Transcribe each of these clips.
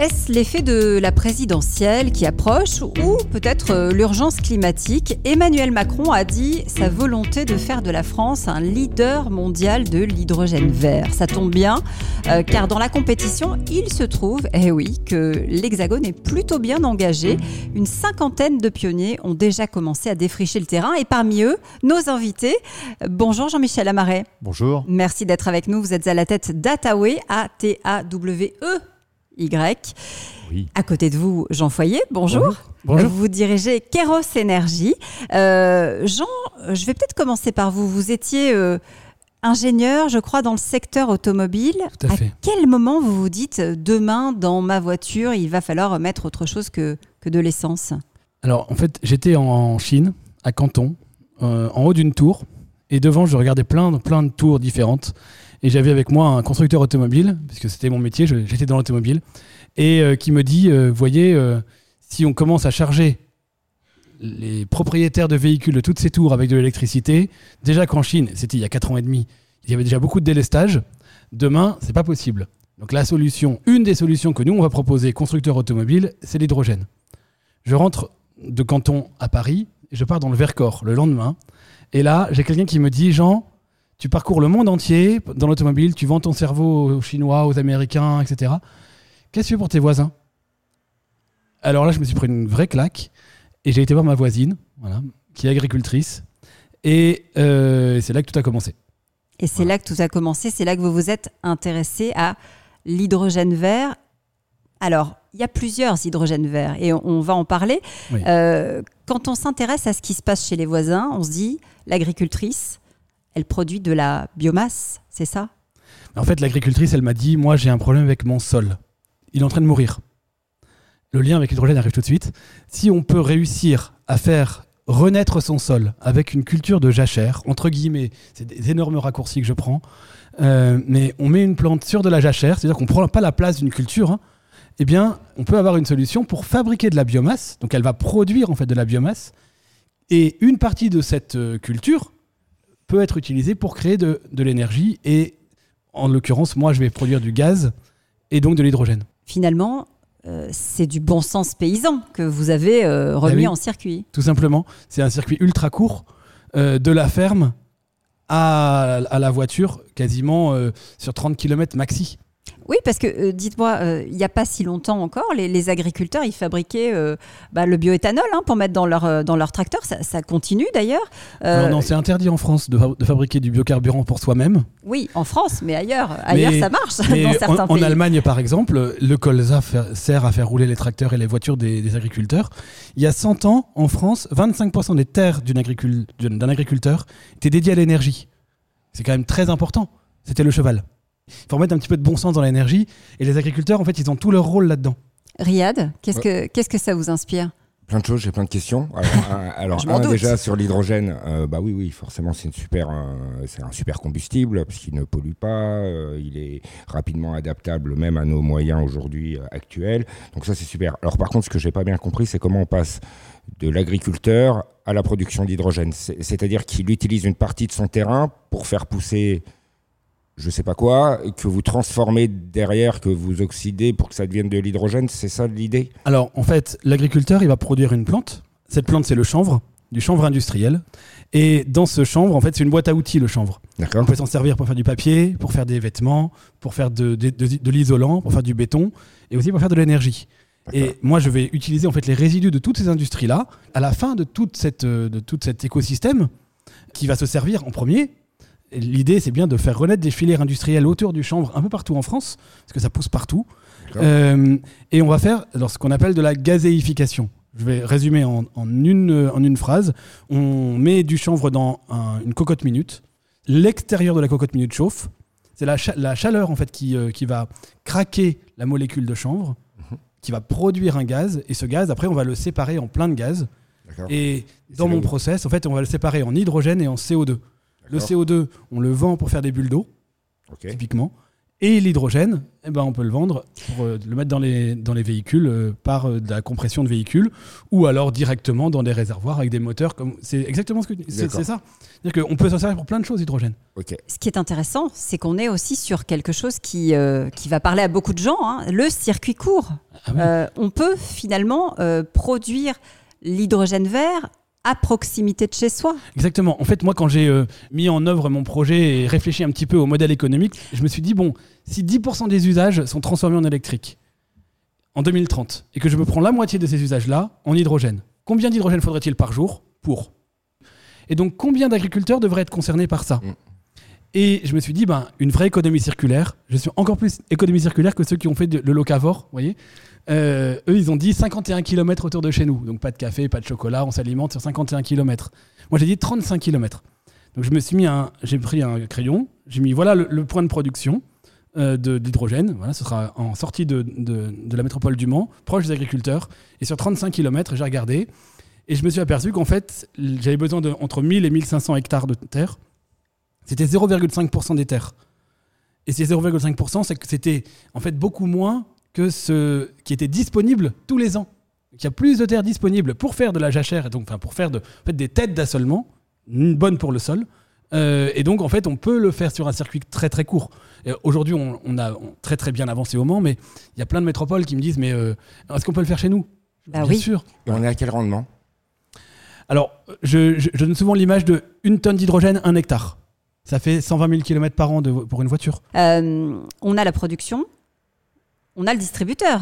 Est-ce l'effet de la présidentielle qui approche ou peut-être euh, l'urgence climatique? Emmanuel Macron a dit sa volonté de faire de la France un leader mondial de l'hydrogène vert. Ça tombe bien, euh, car dans la compétition, il se trouve, eh oui, que l'Hexagone est plutôt bien engagé. Une cinquantaine de pionniers ont déjà commencé à défricher le terrain et parmi eux, nos invités. Bonjour Jean-Michel Amaret. Bonjour. Merci d'être avec nous. Vous êtes à la tête d'Ataway, A-T-A-W-E y. Oui. À côté de vous, Jean Foyer, bonjour. Bonjour. Vous dirigez Keros Énergie. Euh, Jean, je vais peut-être commencer par vous. Vous étiez euh, ingénieur, je crois, dans le secteur automobile. Tout à, fait. quel moment vous vous dites, demain, dans ma voiture, il va falloir mettre autre chose que, que de l'essence? Alors, en fait, j'étais en Chine, à Canton, euh, en haut d'une tour. Et devant, je regardais plein, plein de tours différentes. Et j'avais avec moi un constructeur automobile, puisque c'était mon métier, j'étais dans l'automobile, et euh, qui me dit, euh, voyez, euh, si on commence à charger les propriétaires de véhicules de toutes ces tours avec de l'électricité, déjà qu'en Chine, c'était il y a 4 ans et demi, il y avait déjà beaucoup de délestage, demain, c'est pas possible. Donc la solution, une des solutions que nous, on va proposer, constructeur automobile, c'est l'hydrogène. Je rentre de Canton à Paris, je pars dans le Vercors le lendemain, et là, j'ai quelqu'un qui me dit, Jean, tu parcours le monde entier dans l'automobile, tu vends ton cerveau aux Chinois, aux Américains, etc. Qu'est-ce que tu fais pour tes voisins? Alors là, je me suis pris une vraie claque et j'ai été voir ma voisine, voilà, qui est agricultrice. Et euh, c'est là que tout a commencé. Et c'est là que tout a commencé, c'est là que vous vous êtes intéressé à l'hydrogène vert. Alors, il y a plusieurs hydrogènes verts et on, va en parler. Euh, quand on s'intéresse à ce qui se passe chez les voisins, on se dit, l'agricultrice, elle produit de la biomasse, c'est ça? En fait, l'agricultrice, elle m'a dit, moi j'ai un problème avec mon sol. Il est en train de mourir. Le lien avec l'hydrogène arrive tout de suite. Si on peut réussir à faire renaître son sol avec une culture de jachère, entre guillemets, c'est des énormes raccourcis que je prends, euh, mais on met une plante sur de la jachère, c'est-à-dire qu'on ne prend pas la place d'une culture, hein, eh bien, on peut avoir une solution pour fabriquer de la biomasse. Donc, elle va produire en fait de la biomasse. Et une partie de cette euh, culture peut être utilisé pour créer de, de l'énergie. Et en l'occurrence, moi, je vais produire du gaz et donc de l'hydrogène. Finalement, euh, c'est du bon sens paysan que vous avez euh, remis ah en circuit. Tout simplement. C'est un circuit ultra court euh, de la ferme à, à, la voiture, quasiment sur 30 km maxi. Oui, parce que euh, dites-moi, euh, il n'y a pas si longtemps encore, les, agriculteurs, ils fabriquaient euh, bah, le bioéthanol hein, pour mettre dans leur, dans leur tracteur. Ça, continue d'ailleurs. non, non, c'est interdit en France de, fabriquer du biocarburant pour soi-même. Oui, en France, mais ailleurs, ailleurs ça marche dans certains en, En Allemagne, par exemple, le colza sert à faire rouler les tracteurs et les voitures des, agriculteurs. Il y a 100 ans, en France, 25% des terres d'un agriculteur étaient dédiées à l'énergie. C'est quand même très important. C'était le cheval. Il faut remettre un petit peu de bon sens dans l'énergie. Et les agriculteurs, en fait, ils ont tout leur rôle là-dedans. Riyad, qu'est-ce que, qu'est-ce que ça vous inspire Plein de choses, j'ai plein de questions. Alors, un, déjà sur l'hydrogène, euh, bah oui, oui, forcément, c'est une super, euh, c'est un super combustible puisqu'il ne pollue pas, euh, il est rapidement adaptable même à nos moyens aujourd'hui actuels. Donc ça, c'est super. Alors par contre, ce que j'ai pas bien compris, c'est comment on passe de l'agriculteur à la production d'hydrogène. C'est-à-dire qu'il utilise une partie de son terrain pour faire pousser je sais pas quoi, que vous transformez derrière, que vous oxydez pour que ça devienne de l'hydrogène, c'est ça l'idée? Alors en fait, l'agriculteur, il va produire une plante. Cette plante, c'est le chanvre, du chanvre industriel. Et dans ce chanvre, en fait, c'est une boîte à outils, le chanvre. On peut s'en servir pour faire du papier, pour faire des vêtements, pour faire de, de, l'isolant, pour faire du béton, et aussi pour faire de l'énergie. Et moi, je vais utiliser en fait les résidus de toutes ces industries-là à la fin de, toute cette, de tout cet écosystème qui va se servir en premier L'idée, c'est bien de faire renaître des filières industrielles autour du chanvre un peu partout en France, parce que ça pousse partout. Euh, et on va faire ce qu'on appelle de la gazéification. Je vais résumer en, une, en une phrase. On met du chanvre dans une cocotte minute. L'extérieur de la cocotte minute chauffe. C'est la, la, chaleur en fait qui, euh, qui, va craquer la molécule de chanvre, mhm. qui va produire un gaz. Et ce gaz, après, on va le séparer en plein de gaz. Et dans mon process, en fait, on va le séparer en hydrogène et en CO2. Le CO2, on le vend pour faire des bulles d'eau, typiquement. Et l'hydrogène, eh ben, on peut le vendre pour le mettre dans les, dans les véhicules par de la compression de véhicules ou alors directement dans des réservoirs avec des moteurs. Comme... C'est exactement ce que c'est, c'est ça. C'est-à-dire qu'on peut s'en servir pour plein de choses, l'hydrogène. Ce qui est intéressant, c'est qu'on est aussi sur quelque chose qui, qui va parler à beaucoup de gens, hein, le circuit court. Ah on peut finalement produire l'hydrogène vert à proximité de chez soi. Exactement. En fait, moi, quand j'ai euh, mis en œuvre mon projet et réfléchi un petit peu au modèle économique, je me suis dit, bon, si 10% des usages sont transformés en électrique en 2030 et que je me prends la moitié de ces usages-là en hydrogène, combien d'hydrogène faudrait-il par jour pour? Et donc, combien d'agriculteurs devraient être concernés par ça? Mm. Et je me suis dit, ben, une vraie économie circulaire, je suis encore plus économie circulaire que ceux qui ont fait le locavore, vous voyez euh, eux, ils ont dit 51 km autour de chez nous. Donc pas de café, pas de chocolat, on s'alimente sur 51 km. Moi, j'ai dit 35 km. Donc je me suis mis un, j'ai pris un crayon, j'ai mis voilà le, point de production euh, d'hydrogène. Voilà, ce sera en sortie de, de, la métropole du Mans, proche des agriculteurs. Et sur 35 km, j'ai regardé et je me suis aperçu qu'en fait, j'avais besoin de entre 1000 et 1500 hectares de terre. C'était 0,5% des terres. Et ces 0,5%, c'est que c'était en fait beaucoup moins que ce qui était disponible tous les ans. Il y a plus de terres disponibles pour faire de la jachère, et donc enfin, pour faire de, en fait, des têtes d'assolement, bonnes pour le sol. Euh, et donc, en fait, on peut le faire sur un circuit très très court. Aujourd'hui, on, a très très bien avancé au Mans, mais il y a plein de métropoles qui me disent Mais euh, est-ce qu'on peut le faire chez nous? Bah Bien sûr. Et on est à quel rendement? Alors, je, donne souvent l'image de une tonne d'hydrogène, un hectare. Ça fait 120 000 km par an de, pour une voiture. Euh, on a la production, on a le distributeur.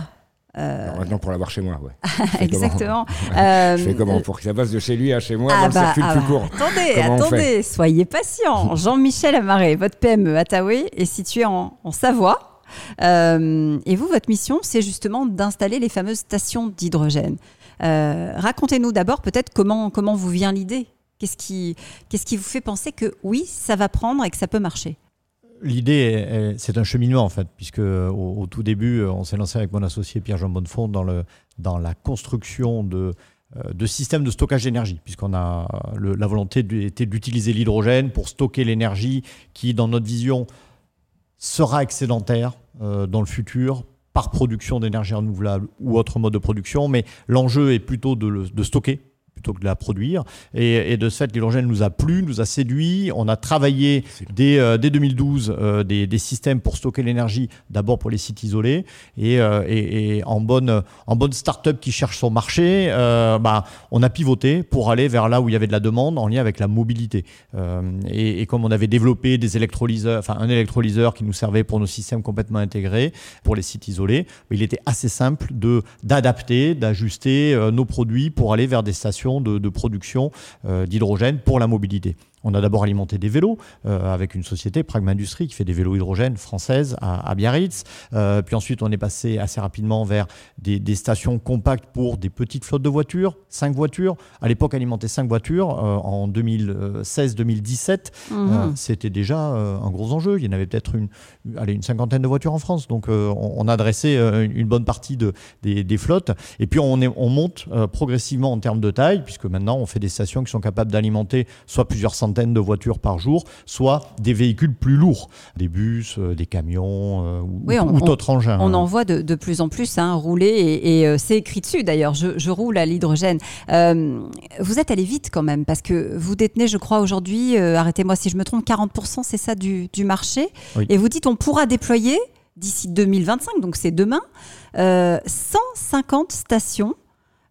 Euh... maintenant pour l'avoir chez moi, ouais. Exactement. Je fais comment pour que ça passe de chez lui à chez moi ah dans le bah, circuit ah plus bah, court? Attendez, attendez, soyez patient. Jean-Michel Amaré, votre PME Ataoué est situé en, Savoie. Euh, et vous, votre mission, c'est justement d'installer les fameuses stations d'hydrogène. Euh, racontez-nous d'abord peut-être comment, comment vous vient l'idée. Qu'est-ce qui, qu'est-ce qui vous fait penser que oui, ça va prendre et que ça peut marcher? L'idée, c'est un cheminement en fait, puisque au, tout début, on s'est lancé avec mon associé Pierre-Jean Bonnefond dans, le, dans la construction de, euh, de systèmes de stockage d'énergie, puisqu'on a la volonté était d'utiliser l'hydrogène pour stocker l'énergie qui, dans notre vision, sera excédentaire euh, dans le futur par production d'énergie renouvelable ou autre mode de production, mais l'enjeu est plutôt de stocker plutôt que de la produire. Et, de ce fait, l'hydrogène nous a plu, nous a séduit. On a travaillé dès, 2012 euh, euh, des, systèmes pour stocker l'énergie, d'abord pour les sites isolés. Et, euh, en bonne, en bonne start-up qui cherche son marché, bah, on a pivoté pour aller vers là où il y avait de la demande en lien avec la mobilité. Et, comme on avait développé des électrolyseurs, enfin un électrolyseur qui nous servait pour nos systèmes complètement intégrés pour les sites isolés, il était assez simple d'adapter, d'ajuster nos produits pour aller vers des stations de, production euh, d'hydrogène pour la mobilité. On a d'abord alimenté des vélos euh, avec une société, Pragma Industrie, qui fait des vélos hydrogène françaises à, Biarritz. Euh, puis ensuite, on est passé assez rapidement vers des, stations compactes pour des petites flottes de voitures, 5 voitures. À l'époque, alimenter 5 voitures euh, en 2016-2017, mhm. c'était déjà un gros enjeu. Il y en avait peut-être une, allez, une cinquantaine de voitures en France. Donc, on, a adressé une, bonne partie de, des, flottes. Et puis, on, est, on monte progressivement en termes de taille, puisque maintenant, on fait des stations qui sont capables d'alimenter soit plusieurs centaines de voitures par jour, soit des véhicules plus lourds, des bus, euh, des camions euh, ou, d'autres engins. On en voit de, plus en plus hein, rouler et, euh, c'est écrit dessus d'ailleurs, je, roule à l'hydrogène. vous êtes allé vite quand même parce que vous détenez, je crois aujourd'hui, arrêtez-moi si je me trompe, 40% c'est ça du, marché. Et vous dites on pourra déployer d'ici 2025, donc c'est demain, 150 stations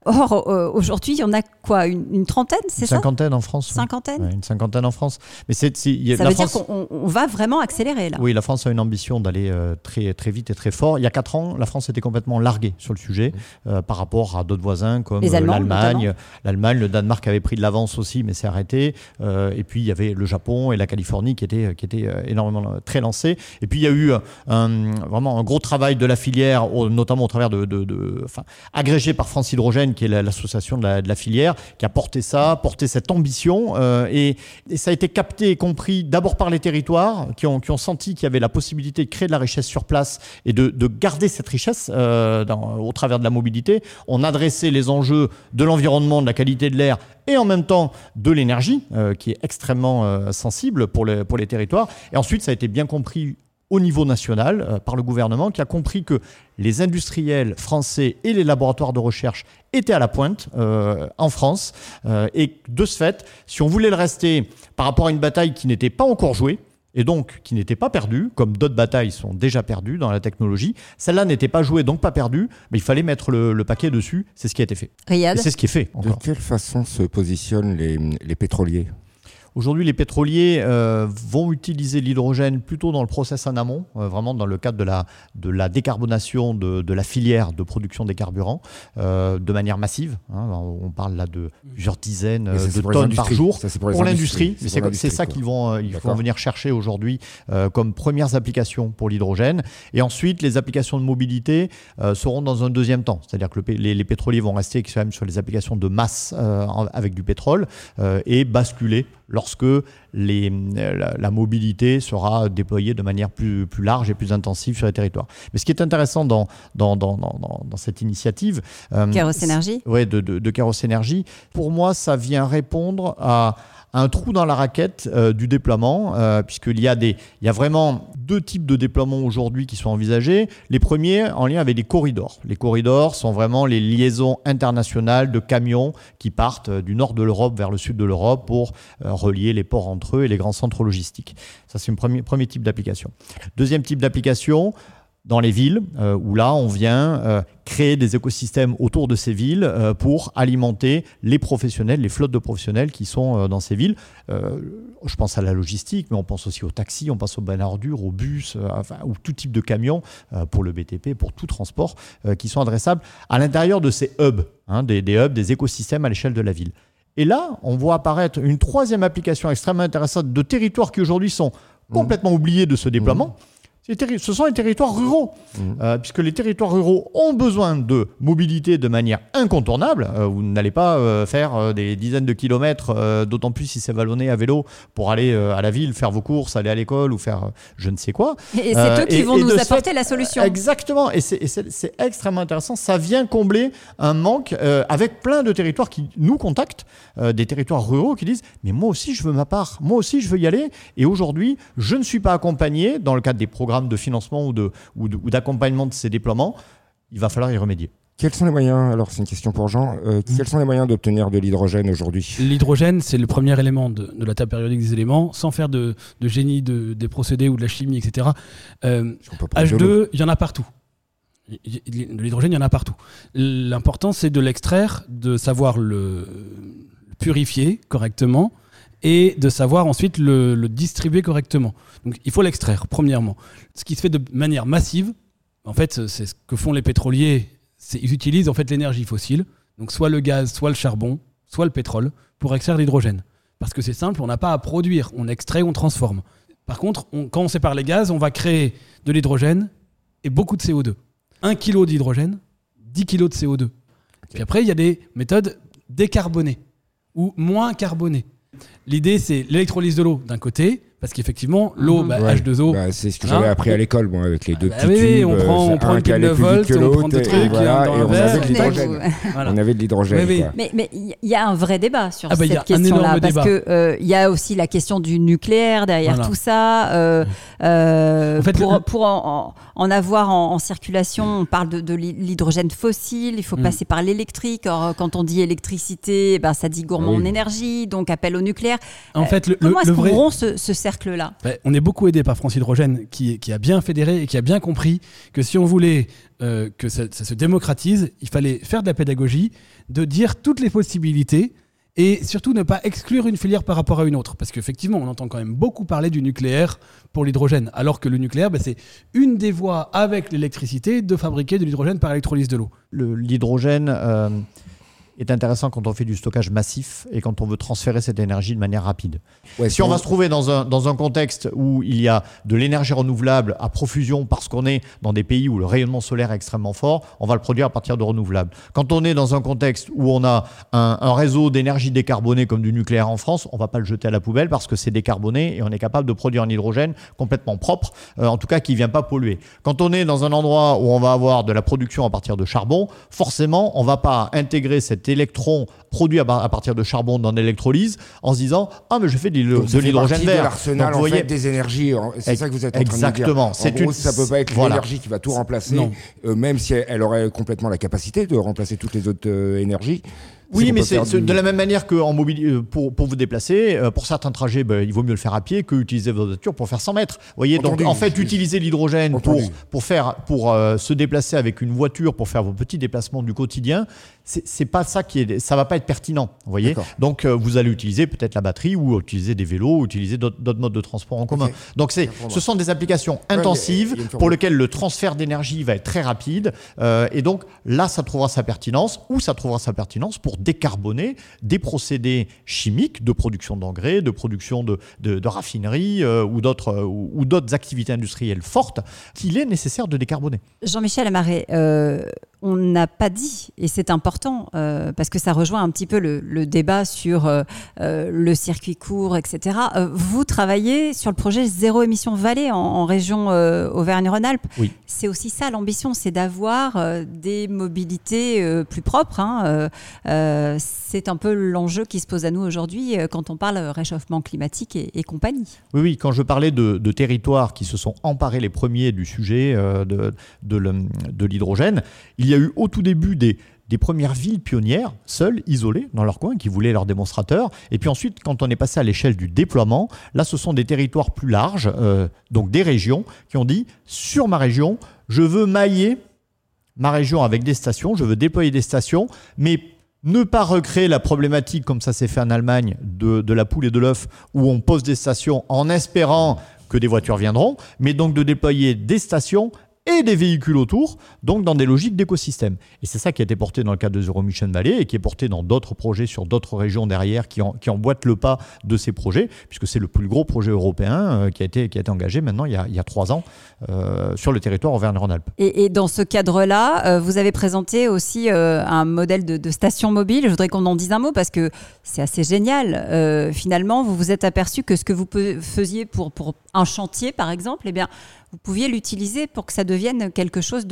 Or, aujourd'hui, il y en a quoi Une, trentaine, c'est ça cinquantaine en France. Cinquantaine Une cinquantaine en France. Mais c'est, Ça veut dire qu'on va vraiment accélérer là. Oui, la France a une ambition d'aller euh, très, très vite et très fort. Il y a quatre ans, la France était complètement larguée sur le sujet euh, par rapport à d'autres voisins comme l'Allemagne. L'Allemagne, le Danemark avait pris de l'avance aussi, mais c'est arrêté. et puis, il y avait le Japon et la Californie qui étaient, qui étaient énormément très lancés. Et puis, il y a eu un, vraiment un gros travail de la filière, notamment au travers de, de, agrégé par France Hydrogène qui est l'association de, la, filière, qui a porté ça, porté cette ambition. Euh, et, ça a été capté et compris d'abord par les territoires, qui ont, senti qu'il y avait la possibilité de créer de la richesse sur place et de, garder cette richesse euh, au travers de la mobilité. On adressait les enjeux de l'environnement, de la qualité de l'air et en même temps de l'énergie, euh, qui est extrêmement sensible pour les territoires. Et ensuite, ça a été bien compris au niveau national euh, par le gouvernement qui a compris que les industriels français et les laboratoires de recherche étaient à la pointe euh, en France. Euh, et de ce fait, si on voulait le rester par rapport à une bataille qui n'était pas encore jouée, et donc qui n'était pas perdue, comme d'autres batailles sont déjà perdues dans la technologie, celle-là n'était pas jouée, donc pas perdue, mais il fallait mettre le, paquet dessus, c'est ce qui a été fait. Et c'est ce qui est fait. De quelle façon se positionnent les pétroliers? Aujourd'hui, les pétroliers euh, vont utiliser l'hydrogène plutôt dans le process en amont, euh, vraiment dans le cadre de la, de la décarbonation de, de la filière de production des carburants, euh, de manière massive. Hein. on parle là de plusieurs dizaines de tonnes par jour pour, l'industrie. C'est ça qu'ils vont, ils vont venir chercher aujourd'hui comme premières applications pour l'hydrogène. Et ensuite, les applications de mobilité seront dans un deuxième temps. C'est-à-dire que les, les, pétroliers vont rester quand même sur les applications de masse avec du pétrole et basculer lorsque les, la, mobilité sera déployée de manière plus, plus large et plus intensive sur les territoires. Mais ce qui est intéressant dans, dans, dans, dans, cette initiative... Euh, Énergie Oui, de, de, de Énergie, pour moi, ça vient répondre à un trou dans la raquette euh, du déploiement, euh, puisqu'il y, a des, il y a vraiment deux types de déploiements aujourd'hui qui sont envisagés. Les premiers en lien avec les corridors. Les corridors sont vraiment les liaisons internationales de camions qui partent euh, du nord de l'Europe vers le sud de l'Europe pour relier les ports entre eux et les grands centres logistiques. Ça, c'est un premier, type d'application. Deuxième type d'application, dans les villes, euh, où là, on vient euh, créer des écosystèmes autour de ces villes euh, pour alimenter les professionnels, les flottes de professionnels qui sont dans ces villes. je pense à la logistique, mais on pense aussi aux taxis, on pense aux bannes ordures, aux bus, enfin, ou tout type de camions pour le BTP, pour tout transport, qui sont adressables à l'intérieur de ces hubs, hein, des hubs, des écosystèmes à l'échelle de la ville. Et là, on voit apparaître une troisième application extrêmement intéressante de territoires qui aujourd'hui sont mmh. complètement oubliés de ce déploiement. Mmh ce sont les territoires ruraux, mmh. euh, puisque les territoires ruraux ont besoin de mobilité de manière incontournable. Euh, vous n'allez pas euh, faire des dizaines de kilomètres, d'autant plus si c'est vallonné à vélo, pour aller à la ville, faire vos courses, aller à l'école ou faire je ne sais quoi. Et c'est eux qui vont nous apporter la solution. Exactement, et c'est extrêmement intéressant. Ça vient combler un manque avec plein de territoires qui nous contactent, des territoires ruraux qui disent Mais moi aussi, je veux ma part, moi aussi, je veux y aller. Et aujourd'hui, je ne suis pas accompagné dans le cadre des programmes de financement ou, de, ou, d'accompagnement de ces déploiements, il va falloir y remédier. Quels sont les moyens, alors c'est une question pour Jean, euh, mmh. quels sont les moyens d'obtenir de l'hydrogène aujourd'hui? L'hydrogène, c'est le premier élément de, la table périodique des éléments, sans faire de, génie de, des procédés ou de la chimie, etc. H2, euh, il y en a partout. De l'hydrogène, il y en a partout. L'important, c'est de l'extraire, de savoir le purifier correctement, et de savoir ensuite le, distribuer correctement. Donc il faut l'extraire, premièrement. Ce qui se fait de manière massive, en fait, c'est ce que font les pétroliers, ils utilisent en fait l'énergie fossile, donc soit le gaz, soit le charbon, soit le pétrole, pour extraire l'hydrogène. Parce que c'est simple, on n'a pas à produire, on extrait, on transforme. Par contre, quand on sépare les gaz, on va créer de l'hydrogène et beaucoup de CO2. 1 kg d'hydrogène, 10 kg de CO2. Puis après, il y a des méthodes décarbonées ou moins carbonées. L'idée, c'est l'électrolyse de l'eau d'un côté, parce qu'effectivement, l'eau, mhm. bah, H2O. Bah, c'est ce que j'avais hein appris à l'école, moi, avec les deux bah petits oui, on prend, on prend de volt, on prend deux trucs, et, voilà, et on, avait de l'hydrogène. On avait de l'hydrogène. Mais il y a un vrai débat sur ah cette question-là, parce qu'il euh, y a aussi la question du nucléaire derrière tout ça. Euh, euh, pour en avoir en circulation, on parle de l'hydrogène fossile, il faut mm. passer par l'électrique. Or, quand on dit électricité, ben, ça dit gourmand en énergie, donc appel au nucléaire. En fait, comment est-ce qu'on rompt ce cercle-là On est beaucoup aidé par France Hydrogène qui, qui, a bien fédéré et qui a bien compris que si on voulait euh, que ça, se démocratise, il fallait faire de la pédagogie, de dire toutes les possibilités et surtout ne pas exclure une filière par rapport à une autre. Parce qu'effectivement, on entend quand même beaucoup parler du nucléaire pour l'hydrogène, alors que le nucléaire, ben, c'est une des voies avec l'électricité de fabriquer de l'hydrogène par électrolyse de l'eau. L'hydrogène... Euh, est intéressant quand on fait du stockage massif et quand on veut transférer cette énergie de manière rapide. si on va se trouver dans un, dans un contexte où il y a de l'énergie renouvelable à profusion parce qu'on est dans des pays où le rayonnement solaire est extrêmement fort, on va le produire à partir de renouvelables. Quand on est dans un contexte où on a un, un réseau d'énergie décarbonée comme du nucléaire en France, on va pas le jeter à la poubelle parce que c'est décarboné et on est capable de produire un hydrogène complètement propre, euh, en tout cas qui ne vient pas polluer. Quand on est dans un endroit où on va avoir de la production à partir de charbon, forcément, on va pas intégrer cette cet électron produit à, partir de charbon dans l'électrolyse en se disant ah mais je fais de l'hydrogène vert. l'arsenal en fait des énergies. C'est ça que vous êtes en train de dire. Exactement. Ça peut pas être l'énergie qui va tout remplacer, euh, même si elle, aurait complètement la capacité de remplacer toutes les autres euh, énergies. Oui, mais c'est de la même manière que en euh, pour, pour vous déplacer, euh, pour certains trajets, ben, il vaut mieux le faire à pied que utiliser votre voiture pour faire 100 mètres. Vous voyez, donc en fait, utiliser l'hydrogène pour, pour, faire, pour euh, se déplacer avec une voiture, pour faire vos petits déplacements du quotidien, c'est pas ça qui est, ça va pas être pertinent. Vous voyez, donc vous allez utiliser peut-être la batterie ou utiliser des vélos, ou utiliser d'autres modes de transport en commun. Donc c'est, ce sont des applications intensives pour lesquelles le transfert d'énergie va être très rapide, et donc là, ça trouvera sa pertinence ou ça trouvera sa pertinence pour décarboner des procédés chimiques de production d'engrais, de production de, de, raffinerie euh, ou d'autres euh, ou, d'autres activités industrielles fortes qu'il est nécessaire de décarboner. Jean-Michel Amaré, euh, on n'a pas dit, et c'est important, euh, parce que ça rejoint un petit peu le, débat sur euh, euh, le circuit court, etc. vous travaillez sur le projet Zéro Émission Vallée en, région Auvergne-Rhône-Alpes. Oui. C'est aussi ça l'ambition, c'est d'avoir des mobilités plus propres. Hein. c'est un peu l'enjeu qui se pose à nous aujourd'hui quand on parle réchauffement climatique et, compagnie. Oui, oui, quand je parlais de, territoires qui se sont emparés les premiers du sujet de, de l'hydrogène, il y a eu au tout début des, des premières villes pionnières, seules, isolées, dans leur coin, qui voulaient leurs démonstrateurs. Et puis ensuite, quand on est passé à l'échelle du déploiement, là, ce sont des territoires plus larges, euh, donc des régions, qui ont dit, sur ma région, je veux mailler ma région avec des stations, je veux déployer des stations, mais ne pas recréer la problématique, comme ça s'est fait en Allemagne, de, de la poule et de l'œuf, où on pose des stations en espérant que des voitures viendront, mais donc de déployer des stations et des véhicules autour, donc dans des logiques d'écosystème. Et c'est ça qui a été porté dans le cadre de Zero Mission Valley et qui est porté dans d'autres projets sur d'autres régions derrière qui, qui, emboîtent le pas de ces projets, puisque c'est le plus gros projet européen euh, qui, a été, engagé maintenant il y a, trois ans euh, sur le territoire Auvergne-Rhône-Alpes. Et, dans ce cadre-là, euh, vous avez présenté aussi un modèle de, de, station mobile. Je voudrais qu'on en dise un mot parce que c'est assez génial. finalement, vous vous êtes aperçu que ce que vous faisiez pour, pour un chantier, par exemple, eh bien, vous pouviez l'utiliser pour que ça devienne quelque chose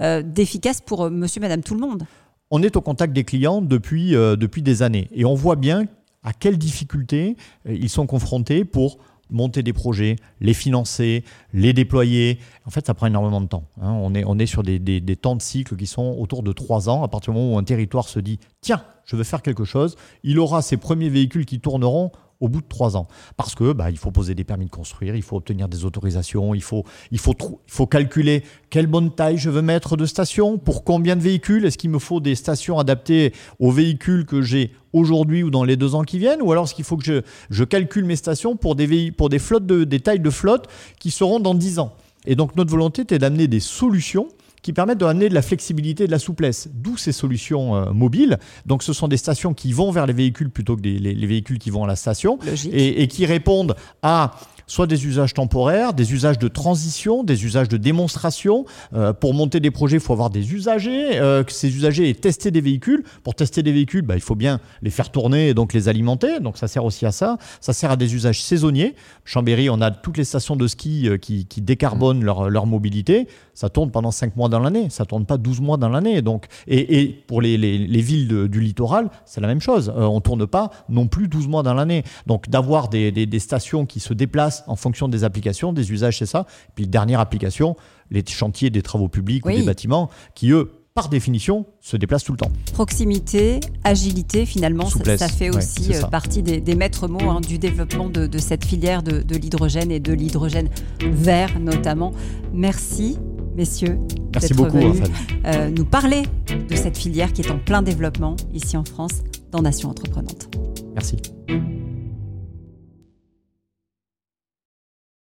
euh, d'efficace pour euh, monsieur, madame, tout le monde. On est au contact des clients depuis, euh, des années et on voit bien à quelles difficultés ils sont confrontés pour monter des projets, les financer, les déployer. En fait, ça prend énormément de temps. Hein. On, est, sur des, des, des, temps de cycle qui sont autour de trois ans. À partir du moment où un territoire se dit, tiens, je veux faire quelque chose, il aura ses premiers véhicules qui tourneront au bout de trois ans. Parce que bah, il faut poser des permis de construire, il faut obtenir des autorisations, il faut, calculer quelle bonne taille je veux mettre de stations, pour combien de véhicules, est-ce qu'il me faut des stations adaptées aux véhicules que j'ai aujourd'hui ou dans les deux ans qui viennent, ou alors est-ce qu'il faut que je, calcule mes stations pour des, flottes de, des tailles de flotte qui seront dans dix ans. Et donc notre volonté était d'amener des solutions qui permettent d'amener de la flexibilité et de la souplesse. D'où ces solutions euh, mobiles. Donc ce sont des stations qui vont vers les véhicules plutôt que les, véhicules qui vont à la station et, et, qui répondent à soit des usages temporaires, des usages de transition, des usages de démonstration. Euh, pour monter des projets, il faut avoir des usagers, euh, que ces usagers aient testé des véhicules. Pour tester des véhicules, bah, il faut bien les faire tourner et donc les alimenter. Donc ça sert aussi à ça. Ça sert à des usages saisonniers. Chambéry, on a toutes les stations de ski euh, qui, décarbonent leur, leur, mobilité. Ça tourne pendant 5 mois dans l'année. Ça tourne pas 12 mois dans l'année. Donc, et, et, pour les, les, les villes du littoral, c'est la même chose. on tourne pas non plus 12 mois dans l'année. Donc d'avoir des, des, des stations qui se déplacent en fonction des applications, des usages, c'est ça. Et puis, dernière application, les chantiers des travaux publics ou des bâtiments qui, eux, par définition, se déplacent tout le temps. Proximité, agilité, finalement, ça, fait aussi euh, partie des, maîtres mots hein, du développement de, cette filière de, l'hydrogène et de l'hydrogène vert notamment. Merci, messieurs. Merci beaucoup, euh, nous parler de cette filière qui est en plein développement ici en France dans Nation Entreprenante. Merci.